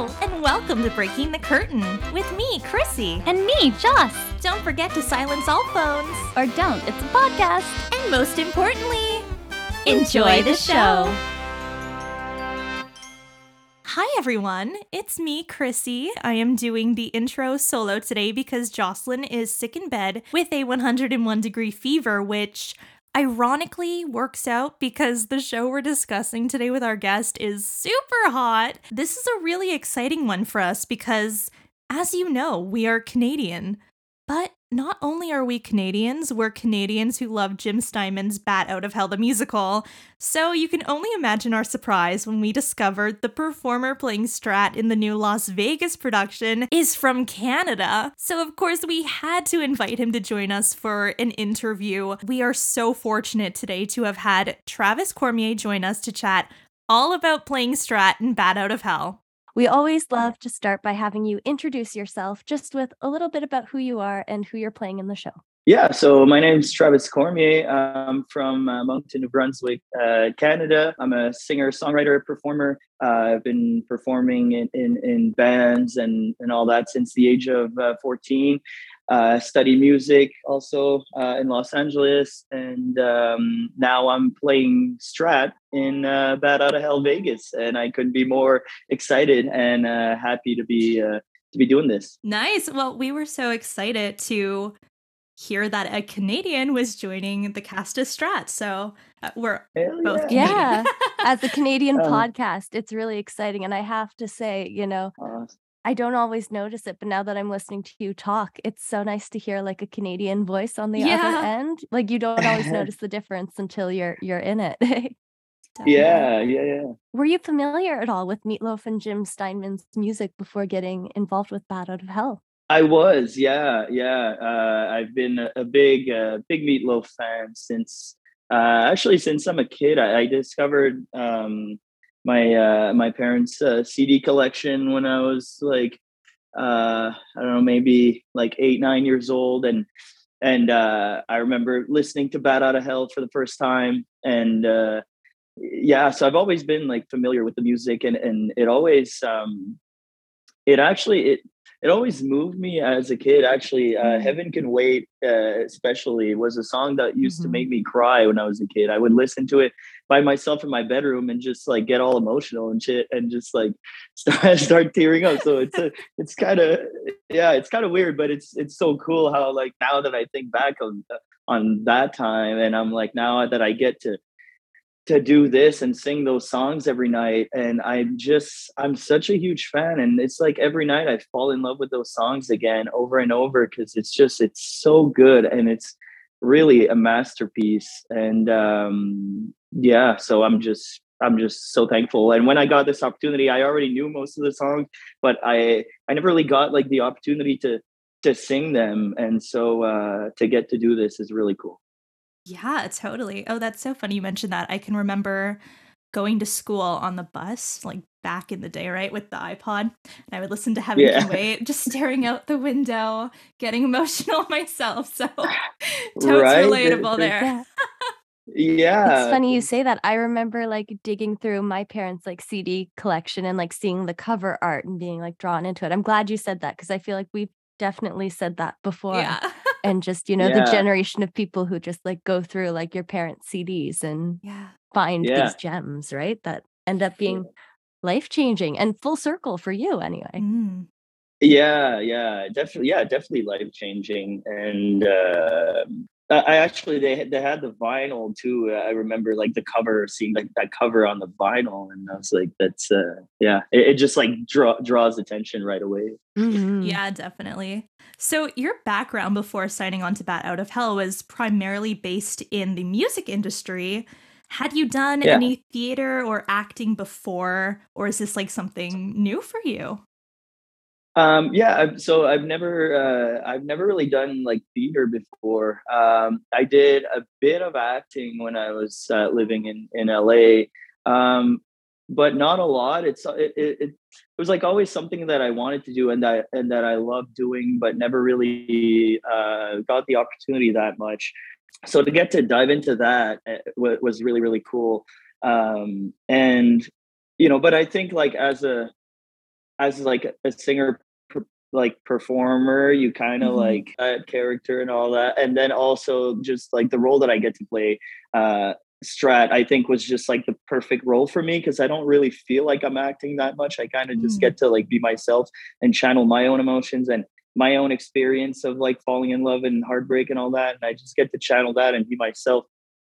Hello, and welcome to Breaking the Curtain with me, Chrissy. And me, Joss. Don't forget to silence all phones. Or don't, it's a podcast. And most importantly, enjoy the show. Hi, everyone. It's me, Chrissy. I am doing the intro solo today because Jocelyn is sick in bed with a 101 degree fever, which ironically works out because the show we're discussing today with our guest is super hot. This is a really exciting one for us because, as you know, we are Canadian. But not only are we Canadians, we're Canadians who love Jim Steinman's Bat Out of Hell the musical. So you can only imagine our surprise when we discovered the performer playing Strat in the new Las Vegas production is from Canada. So of course we had to invite him to join us for an interview. We are so fortunate today to have had Travis Cormier join us to chat all about playing Strat in Bat Out of Hell. We always love to start by having you introduce yourself just with a little bit about who you are and who you're playing in the show. Yeah, so my name is Travis Cormier. I'm from uh, Moncton, New Brunswick, uh, Canada. I'm a singer, songwriter, performer. Uh, I've been performing in, in, in, bands and, and all that since the age of uh, 14 uh, study music also uh, in Los Angeles, and um, now I'm playing Strat in uh, Bat Out of Hell Vegas, and I couldn't be more excited and uh, happy to be uh, to be doing this. Nice. Well, we were so excited to hear that a Canadian was joining the cast of Strat, so uh, we're Hell both yeah. As a Canadian um, podcast, it's really exciting, and I have to say, you know. Awesome I don't always notice it, but now that I'm listening to you talk, it's so nice to hear like a Canadian voice on the yeah. other end. Like you don't always notice the difference until you're you're in it. yeah, yeah, yeah. Were you familiar at all with Meatloaf and Jim Steinman's music before getting involved with Bat Out of Hell? I was, yeah, yeah. Uh, I've been a, a big, uh, big Meatloaf fan since, uh, actually, since I'm a kid. I, I discovered um, my uh, my parents' uh, CD collection when I was like uh, I don't know maybe like eight nine years old and and uh, I remember listening to Bat Out of Hell for the first time and uh, yeah so I've always been like familiar with the music and and it always um, it actually it it always moved me as a kid actually uh, mm-hmm. heaven can wait uh, especially was a song that used mm-hmm. to make me cry when i was a kid i would listen to it by myself in my bedroom and just like get all emotional and shit and just like start, start tearing up so it's a, it's kind of yeah it's kind of weird but it's it's so cool how like now that i think back on on that time and i'm like now that i get to to do this and sing those songs every night. And i'm just i'm such a huge fan. And it's like every night i fall in love with those songs again over and over because it's just it's so good and it's really a masterpiece. And um yeah so i'm just i'm just so thankful. And when i got this opportunity i already knew most of the songs but i i never really got like the opportunity to to sing them. And so uh to get to do this is really cool yeah, totally. Oh, that's so funny you mentioned that. I can remember going to school on the bus, like back in the day, right, with the iPod. And I would listen to Heaven yeah. Can Wait, just staring out the window, getting emotional myself. So totes right? relatable there. Yeah. yeah. It's funny you say that. I remember like digging through my parents' like CD collection and like seeing the cover art and being like drawn into it. I'm glad you said that because I feel like we've definitely said that before. Yeah and just you know yeah. the generation of people who just like go through like your parents cds and yeah. find yeah. these gems right that end up being life changing and full circle for you anyway mm. yeah yeah definitely yeah definitely life changing and uh, I actually they had, they had the vinyl too. I remember like the cover, seeing like that cover on the vinyl, and I was like, "That's uh, yeah." It, it just like draw, draws attention right away. Mm-hmm. Yeah, definitely. So your background before signing on to Bat Out of Hell was primarily based in the music industry. Had you done yeah. any theater or acting before, or is this like something new for you? Um, yeah, so I've never uh, I've never really done like theater before. Um, I did a bit of acting when I was uh, living in in LA, um, but not a lot. It's it, it, it was like always something that I wanted to do and that and that I loved doing, but never really uh, got the opportunity that much. So to get to dive into that eh, was really really cool. Um, and you know, but I think like as a as like a singer like performer you kind of mm-hmm. like that character and all that. And then also just like the role that i get to play uh strat i think was just like the perfect role for me because i don't really feel like i'm acting that much. I kind of mm. just get to like be myself and channel my own emotions and my own experience of like falling in love and heartbreak and all that. And i just get to channel that and be myself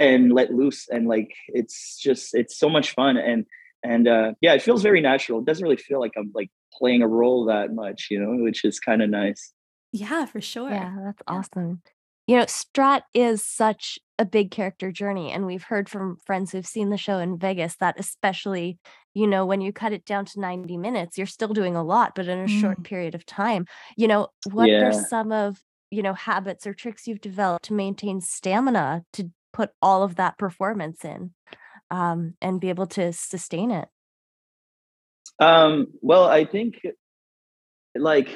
and let loose. And like it's just it's so much fun. And and uh yeah it feels very natural. It doesn't really feel like i'm like playing a role that much you know which is kind of nice yeah for sure yeah that's awesome you know strat is such a big character journey and we've heard from friends who've seen the show in vegas that especially you know when you cut it down to 90 minutes you're still doing a lot but in a mm. short period of time you know what yeah. are some of you know habits or tricks you've developed to maintain stamina to put all of that performance in um, and be able to sustain it? Um, well, I think like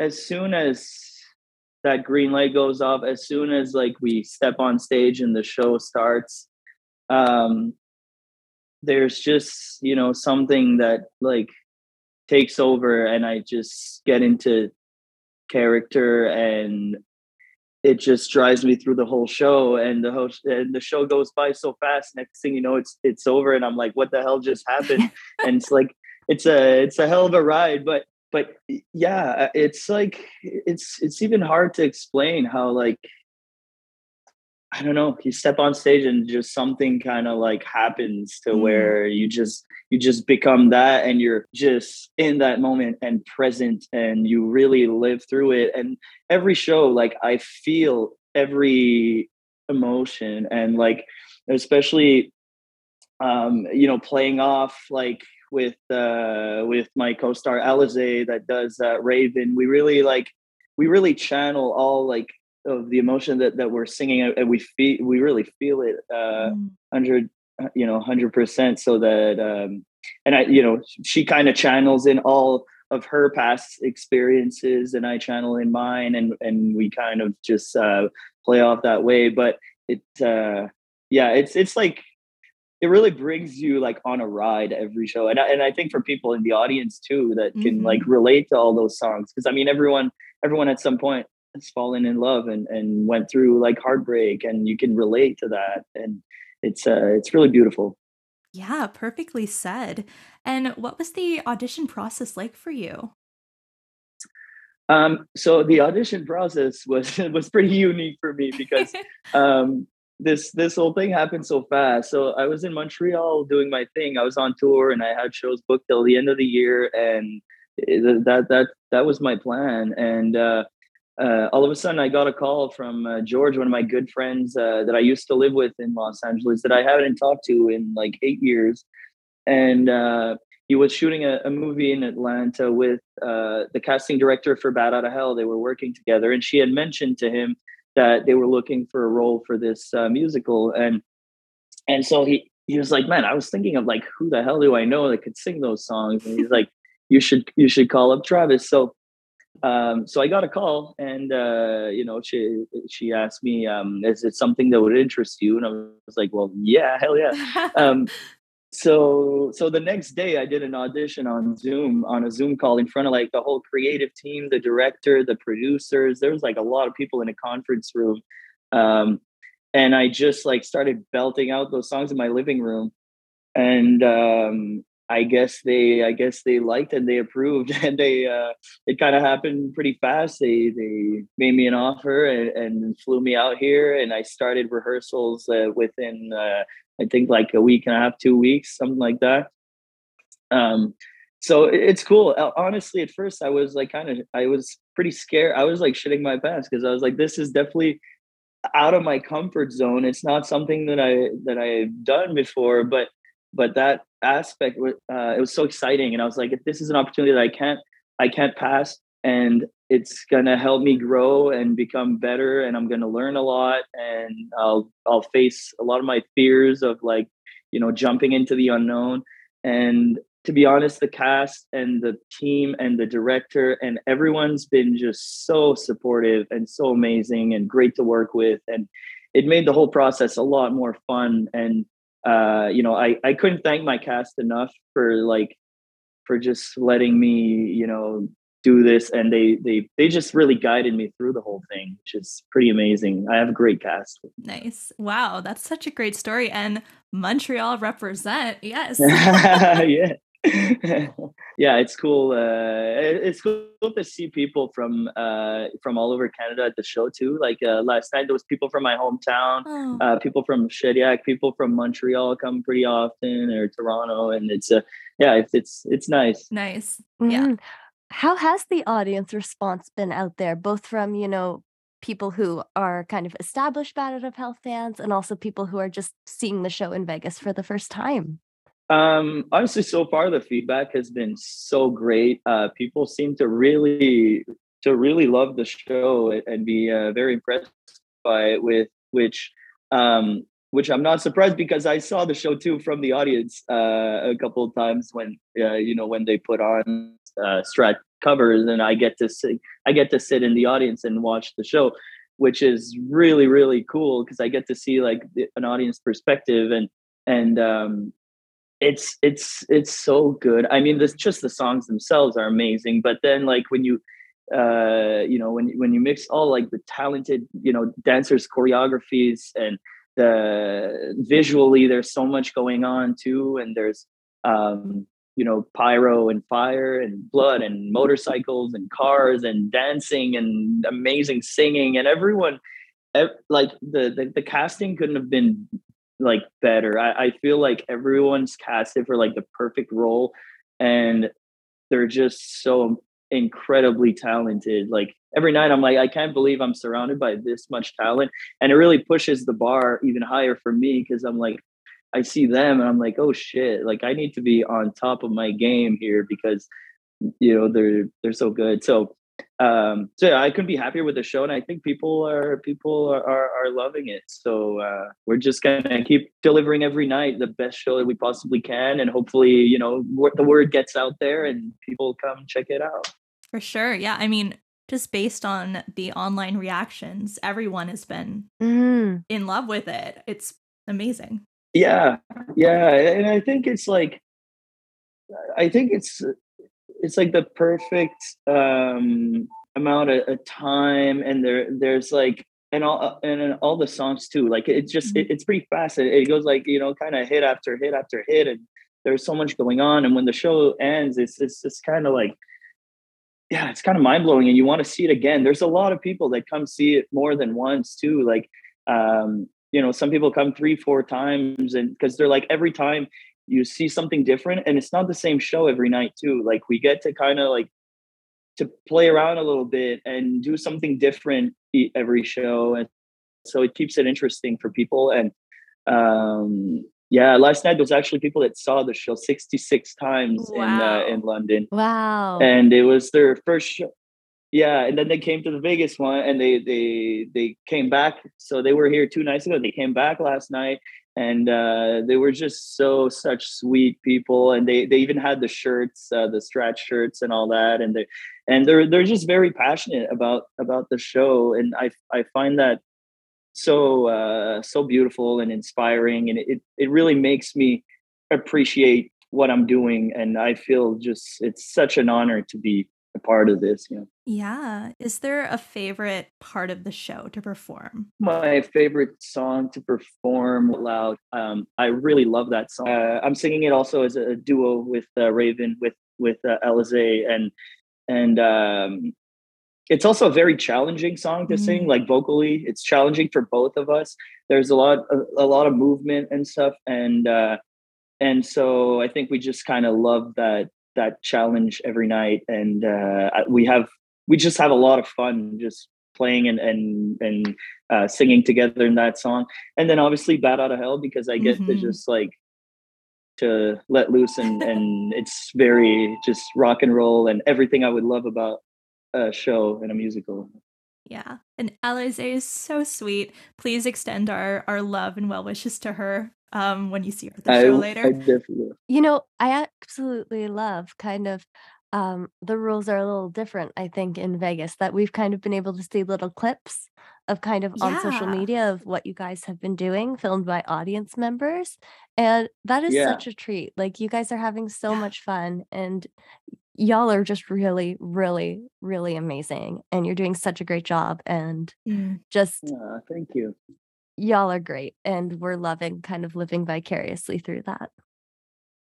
as soon as that green light goes off, as soon as like we step on stage and the show starts, um, there's just you know something that like takes over, and I just get into character and it just drives me through the whole show and the whole and the show goes by so fast next thing you know it's it's over and i'm like what the hell just happened? And it's like it's a it's a hell of a ride but but yeah it's like it's it's even hard to explain how like I don't know, you step on stage and just something kind of like happens to mm. where you just you just become that and you're just in that moment and present and you really live through it and every show like I feel every emotion and like especially um you know playing off like with uh with my co-star Alize that does uh, Raven we really like we really channel all like of the emotion that that we're singing and we feel we really feel it uh mm. 100 uh, you know 100% so that um and i you know she kind of channels in all of her past experiences and i channel in mine and and we kind of just uh play off that way but it uh yeah it's it's like it really brings you like on a ride every show and I, and I think for people in the audience too that can mm-hmm. like relate to all those songs because i mean everyone everyone at some point fallen in love and and went through like heartbreak and you can relate to that and it's uh it's really beautiful. Yeah perfectly said. And what was the audition process like for you? Um so the audition process was was pretty unique for me because um this this whole thing happened so fast. So i was in montreal doing my thing. I was on tour and i had shows booked till the end of the year and that that that was my plan. And uh uh, all of a sudden I got a call from uh, George, one of my good friends uh, that I used to live with in Los Angeles that I haven't talked to in like eight years. And uh, he was shooting a, a, movie in Atlanta with uh, the casting director for Bat Out of Hell. They were working together, and she had mentioned to him that they were looking for a role for this uh, musical. And and so he he was like, "Man, I was thinking of like who the hell do I know that could sing those songs?" And he's like, "You should you should call up Travis." So um, so I got a call, and uh, you know, she she asked me, um, "Is it something that would interest you?" And I was like, "Well, yeah, hell yeah." um, so so the next day, I did an audition on Zoom on a Zoom call in front of like the whole creative team, the director, the producers. There was like a lot of people in a conference room, um, and I just like started belting out those songs in my living room, and um, I guess they I guess they liked and they approved and they uh, it kind of happened pretty fast. They they made me an offer and, and flew me out here and I started rehearsals uh, within uh, I think like a week and a half, two weeks, something like that. Um, so it's cool. Honestly, at first I was like kind of I was pretty scared. I was like shitting my pants because I was like, this is definitely out of my comfort zone. It's not something that I that I've done before, but but that aspect uh, it was so exciting and i was like if this is an opportunity that i can't i can't pass and it's gonna help me grow and become better and i'm gonna learn a lot and i'll i'll face a lot of my fears of like you know jumping into the unknown. And to be honest the cast and the team and the director and everyone's been just so supportive and so amazing and great to work with and it made the whole process a lot more fun and uh, you know, I, I couldn't thank my cast enough for like for just letting me you know do this and they they they just really guided me through the whole thing which is pretty amazing. I have a great cast. Nice. Wow that's such a great story and montreal represent yes. Yeah yeah it's cool uh it's cool to see people from uh from all over canada at the show too like uh last night there was people from my hometown oh. uh people from shediac people from montreal come pretty often or toronto and it's uh yeah it's it's it's nice nice yeah mm-hmm. How has the audience response been out there, both from, you know, people who are kind of established Bat Out of Hell fans and also people who are just seeing the show in Vegas for the first time? Um, honestly, so far the feedback has been so great. Uh, people seem to really to really love the show and be uh, very impressed by it. With which, um, which I'm not surprised because I saw the show too from the audience uh, a couple of times when uh, you know when they put on uh, strat covers and I get to sit I get to sit in the audience and watch the show which is really really cool because I get to see like an audience perspective and and um it's it's it's so good. I mean this just the songs themselves are amazing but then like when you uh you know when when you mix all like the talented you know dancers choreographies and the visually there's so much going on too and there's um you know pyro and fire and blood and motorcycles and cars and dancing and amazing singing and everyone like the the, the casting couldn't have been like better. I, I feel like everyone's casted for like the perfect role and they're just so incredibly talented. Like every night i'm like i can't believe i'm surrounded by this much talent and it really pushes the bar even higher for me because i'm like I see them and I'm like, oh shit, like I need to be on top of my game here because you know they're they're so good. So um so yeah, I couldn't be happier with the show and I think people are people are are, are loving it. So uh we're just gonna keep delivering every night the best show that we possibly can and hopefully, you know, the word gets out there and people come check it out. For sure. Yeah. I mean, just based on the online reactions, everyone has been mm. in love with it. It's amazing. Yeah, yeah, and I think it's like, I think it's it's like the perfect um amount of, of time, and there there's like and all and all the songs too. Like it's just it, mm-hmm. it's pretty fast. It, it goes like you know kind of hit after hit after hit, and there's so much going on. And when the show ends, it's it's just kind of like yeah, it's kind of mind blowing, and you want to see it again. There's a lot of people that come see it more than once too. Like um, you know some people come three four times and because they're like every time you see something different and it's not the same show every night too like we get to kind of like to play around a little bit and do something different every show and so it keeps it interesting for people and um yeah last night there was actually people that saw the show 66 times wow. in uh, in london wow and it was their first show yeah, and then they came to the Vegas one, and they they they came back. So they were here two nights ago. They came back last night, and uh, they were just so such sweet people. And they they even had the shirts, uh, the strat shirts, and all that. And they and they're they're just very passionate about about the show. And I I find that so uh, so beautiful and inspiring, and it it really makes me appreciate what I'm doing. And I feel just it's such an honor to be a part of this you know yeah is there a favorite part of the show to perform? My favorite song to perform loud um, i really love that song. Uh, i'm singing it also as a duo with uh, raven with with uh, Alize and and um, it's also a very challenging song to mm. sing like vocally it's challenging for both of us. There's a lot a, a lot of movement and stuff and uh and so i think we just kind of love that that challenge every night, and uh, we have we just have a lot of fun just playing and and and uh, singing together in that song. And then obviously "Bat Out of Hell" because I get mm-hmm. to just like to let loose and and it's very just rock and roll and everything I would love about a show and a musical. Yeah. And Alize is so sweet. Please extend our our love and well wishes to her um, when you see her the I, show later. I definitely. You know, I absolutely love kind of um, the rules are a little different, I think, in Vegas that we've kind of been able to see little clips of kind of on social media of what you guys have been doing, filmed by audience members. And that is Yeah. such a treat. Like you guys are having so Yeah. much fun and y'all are just really, really, really amazing. And you're doing such a great job. And Mm. just thank you. Y'all are great. And we're loving kind of living vicariously through that.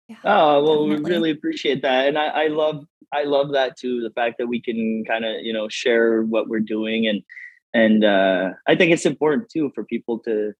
Yeah. Oh well, we really appreciate that, and I, I love I love that too. The fact that we can kind of you know share what we're doing, and and uh, I think it's important too for people to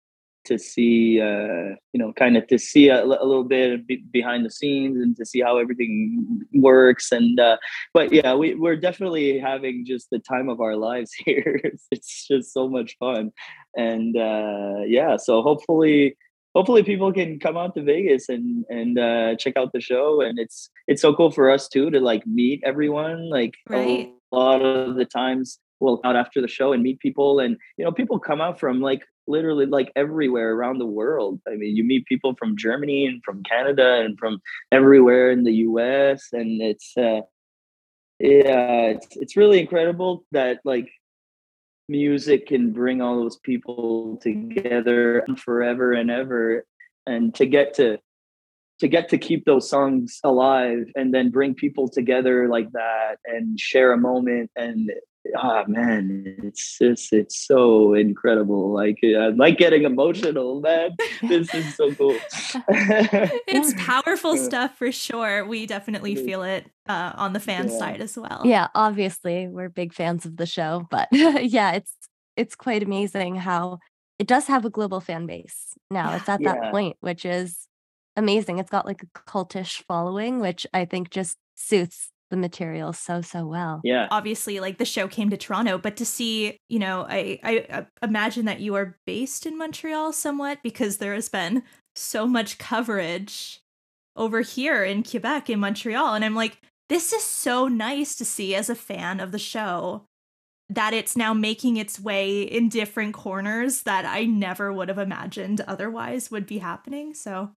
to see uh, you know kind of to see a, a little bit be- behind the scenes and to see how everything works. And uh, but yeah, we we're definitely having just the time of our lives here. it's, it's just so much fun, and uh, yeah, so hopefully hopefully people can come out to Vegas and and uh, check out the show. And it's it's so cool for us too to like meet everyone. Like Right. a lot of the times we'll out after the show and meet people, and you know people come out from like literally like everywhere around the world. I mean, you meet people from Germany and from Canada and from everywhere in the U.S. and it's uh, yeah, it's it's really incredible that like music can bring all those people together forever and ever and to get to to get to keep those songs alive and then bring people together like that and share a moment and ah man it's just it's so incredible like i'm like getting emotional man this is so cool It's powerful stuff for sure. We definitely feel it uh, on the fan Yeah. side as well. Yeah, obviously we're big fans of the show, but yeah, it's it's quite amazing how it does have a global fan base now. It's at that point, which is amazing. It's got like a cultish following, which I think just suits the material so so well. yeah Obviously, like the show came to Toronto, but to see, you know, I, I uh, imagine that you are based in Montreal somewhat because there has been so much coverage over here in Quebec, in Montreal. And I'm like, this is so nice to see as a fan of the show that it's now making its way in different corners that I never would have imagined otherwise would be happening. So,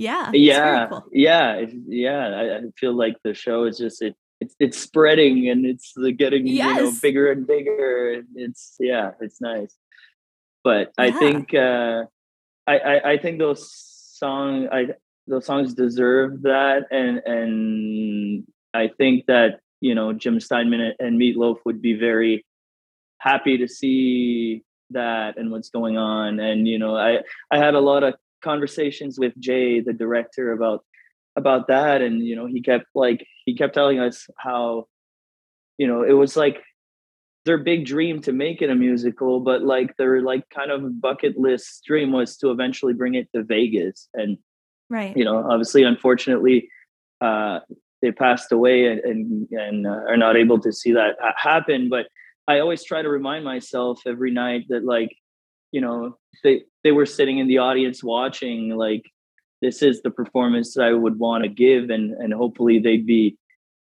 yeah, yeah cool. yeah yeah I, I feel like the show is just it it's, it's spreading and it's getting you know bigger and bigger it's yeah it's nice. But i think uh I, I i think those song i those songs deserve that and and i think that you know jim steinman and meatloaf would be very happy to see that and what's going on. And you know i i had a lot of conversations with jay the director about about that. And you know he kept like he kept telling us how you know it was like their big dream to make it a musical but like their like kind of bucket list dream was to eventually bring it to vegas. And Right. you know obviously unfortunately uh they passed away and and, and uh, are not able to see that happen. But i always try to remind myself every night that like you know they they were sitting in the audience watching like this is the performance i would want to give and and hopefully they'd be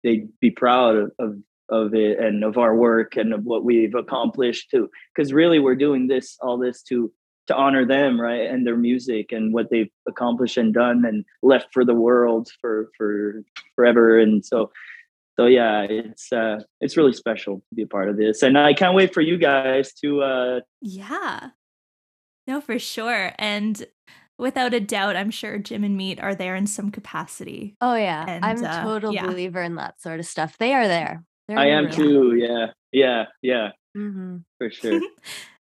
they'd be proud of, of of it and of our work and of what we've accomplished too because really we're doing this all this to to honor them right and their music and what they've accomplished and done and left for the world for for forever and so so yeah it's uh it's really special to be a part of this and i can't wait for you guys to uh Yeah. No, for sure. And without a doubt, I'm sure Jim and Meat are there in some capacity. Oh yeah, And, I'm a uh, total yeah. believer in that sort of stuff. They are there. They're i am room. too yeah yeah yeah Mm-hmm. for sure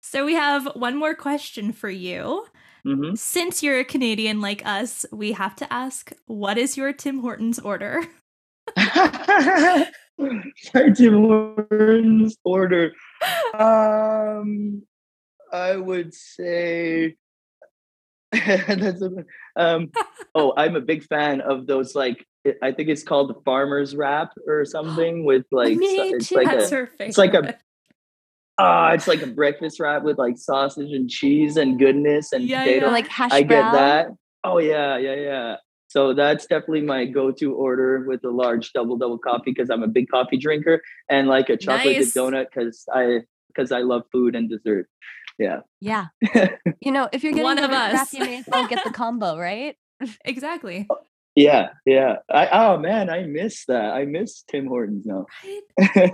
So we have one more question for you. hmm Since you're a Canadian like us, we have to ask what is your Tim Hortons order? Sorry, Tim Hortons order. Um, I would say that's a, um. Oh, I'm a big fan of those. Like, I think it's called the farmer's wrap or something with like. Me so- it's too. like a. it's like a- Ah, it's like a breakfast wrap with like sausage and cheese and goodness and Yeah, potato. yeah. Like hash I get brown. that. Oh yeah, yeah, yeah. So that's definitely my go-to order with a large double double coffee because I'm a big coffee drinker and like a chocolate Nice. donut because I because I love food and dessert. Yeah. Yeah. You know, if you're getting One the of wrap, us. you may as well get the combo, right? exactly. Yeah, yeah. I oh man, I miss that. I miss Tim Hortons now. Right?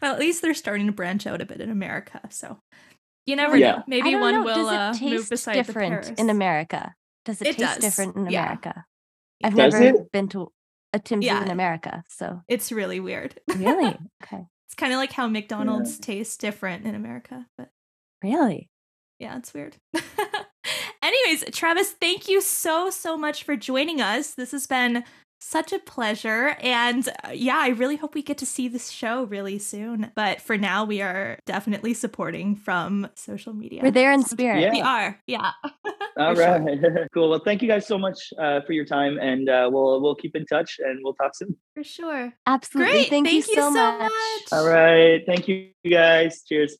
well, at least they're starting to branch out a bit in America. So you never yeah. know. Maybe one know. will uh, move beside different the Paris. in America. Does it, it taste does. different in yeah. America? I've does never it? been to a Tim's yeah. in America, so it's really weird. really? Okay. It's kind of like how McDonald's yeah. tastes different in America, but really, yeah, it's weird. Anyways, Travis, thank you so so much for joining us. This has been such a pleasure. And uh, yeah, I really hope we get to see this show really soon. But for now, we are definitely supporting from social media. We're there in spirit. Yeah. We are. Yeah. All right. Sure. cool. Well, thank you guys so much uh, for your time, and uh, we'll we'll keep in touch, and we'll talk soon. For sure. Absolutely. Great. Thank, thank you, so, so much. much. All right. Thank you guys. Cheers.